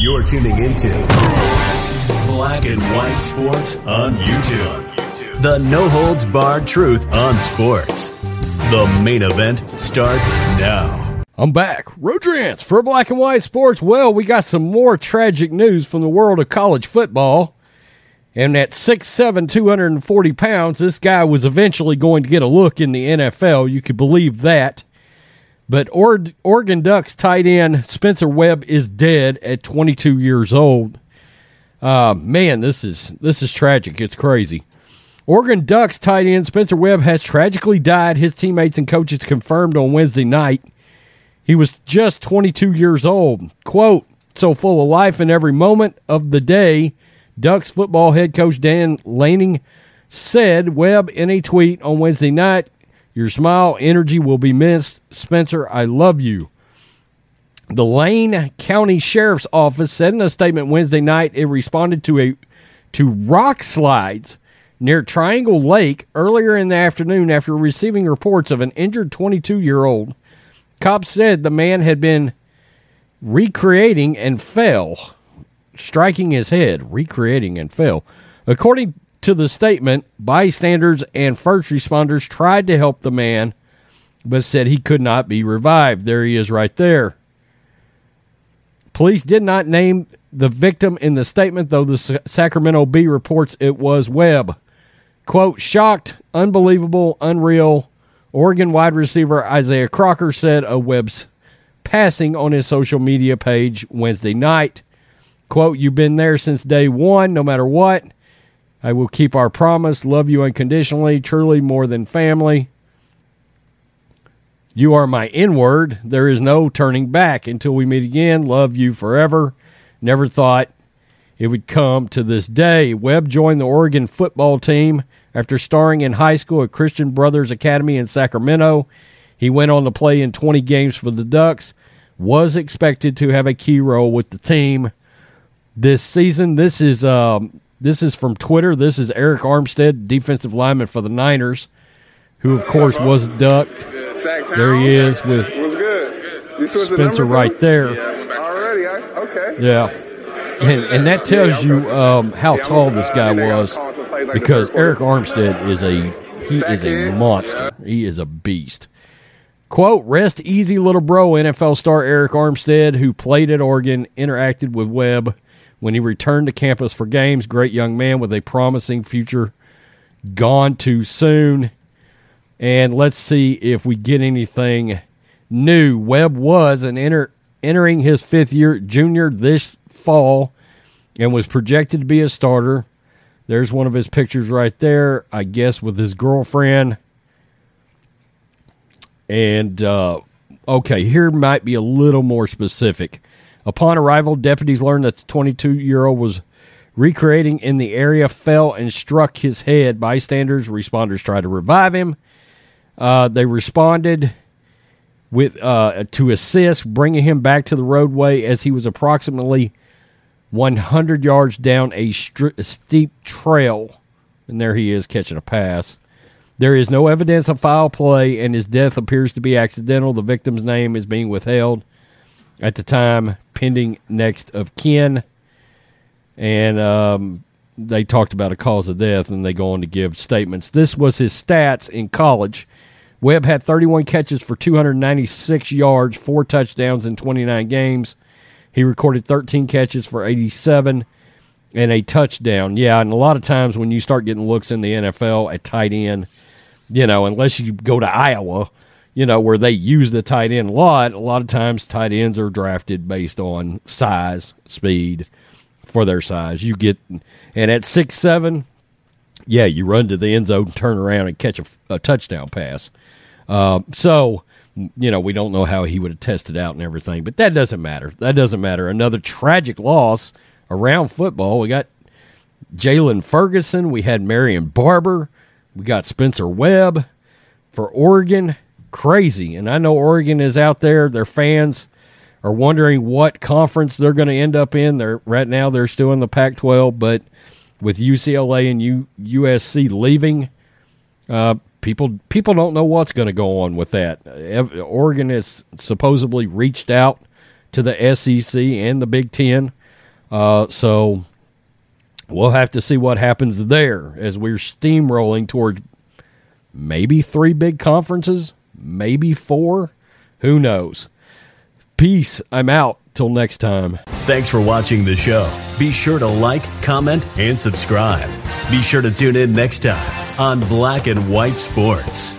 You're tuning into Black and White Sports on YouTube. The no holds barred truth on sports. The main event starts now. I'm back. Rodrance for Black and White Sports. Well, we got some more tragic news from the world of college football. And at 6'7, 240 pounds, this guy was eventually going to get a look in the NFL. You could believe that. But Oregon Ducks tight end Spencer Webb is dead at 22 years old. Uh, man, this is this is tragic. It's crazy. Oregon Ducks tight end Spencer Webb has tragically died. His teammates and coaches confirmed on Wednesday night. He was just 22 years old. Quote, so full of life in every moment of the day, Ducks football head coach Dan Lanning said Webb in a tweet on Wednesday night, Your smile, energy will be missed. Spencer, I love you. The Lane County Sheriff's Office said in a statement Wednesday night it responded to a to rock slides near Triangle Lake earlier in the afternoon after receiving reports of an injured 22-year-old. Cops said the man had been recreating and fell, striking his head, recreating and fell. According to the statement, bystanders and first responders tried to help the man, but said he could not be revived. There he is right there. Police did not name the victim in the statement, though the Sacramento Bee reports it was Webb. Quote, shocked, unbelievable, unreal. Oregon wide receiver Isaiah Crocker said of Webb's passing on his social media page Wednesday night. Quote, You've been there since day one, no matter what. I will keep our promise, love you unconditionally, truly more than family. You are my inward. There is no turning back until we meet again. Love you forever. Never thought it would come to this day. Webb joined the Oregon football team after starring in high school at Christian Brothers Academy in Sacramento. He went on to play in 20 games for the Ducks, was expected to have a key role with the team this season. This is um, this is from Twitter. This is Arik Armstead, defensive lineman for the Niners, who of course was a Duck. There he is with Spencer right there. Already, okay. Yeah, and, and that tells you um, how tall this guy was, because Arik Armstead is a he is a monster. He is a beast. Quote, rest easy, little bro. NFL star Arik Armstead, who played at Oregon, interacted with Webb when he returned to campus for games. Great young man with a promising future. Gone too soon. And let's see if we get anything new. Webb was an enter, entering his fifth year junior this fall and was projected to be a starter. There's one of his pictures right there, I guess, with his girlfriend. And, uh, okay, here might be a little more specific. Upon arrival, deputies learned that the 22 year old was recreating in the area, fell and struck his head. Bystanders, responders tried to revive him. Uh, they responded with uh, to assist, bringing him back to the roadway as he was approximately 100 yards down a, stri- a steep trail, and there he is catching a pass. There is no evidence of foul play, and his death appears to be accidental. The victim's name is being withheld at the time, pending next of kin. And um, they talked about a cause of death, and they go on to give statements. This was his stats in college. Webb had 31 catches for 296 yards, four touchdowns in 29 games. He recorded 13 catches for 87 and a touchdown. Yeah, and a lot of times when you start getting looks in the NFL at tight end, you know, unless you go to Iowa, you know, where they use the tight end a lot, a lot of times tight ends are drafted based on size, speed for their size. You get, and at six seven, yeah, you run to the end zone, turn around, and catch a, a touchdown pass. Uh, so you know, we don't know how he would have tested out and everything, but that doesn't matter. That doesn't matter. Another tragic loss around football. We got Jaylon Ferguson. We had Marion Barber. We got Spencer Webb for Oregon. Crazy. And I know Oregon is out there. Their fans are wondering what conference they're going to end up in. They're right now they're still in the Pac-12, but with UCLA and U, USC leaving, uh, people people don't know what's going to go on with that. Oregon has supposedly reached out to the SEC and the Big Ten, uh, so we'll have to see what happens there as we're steamrolling toward maybe three big conferences, maybe four. Who knows? Peace. I'm out. Till next time. Thanks for watching the show. Be sure to like, comment, and subscribe. Be sure to tune in next time on Black and White Sports.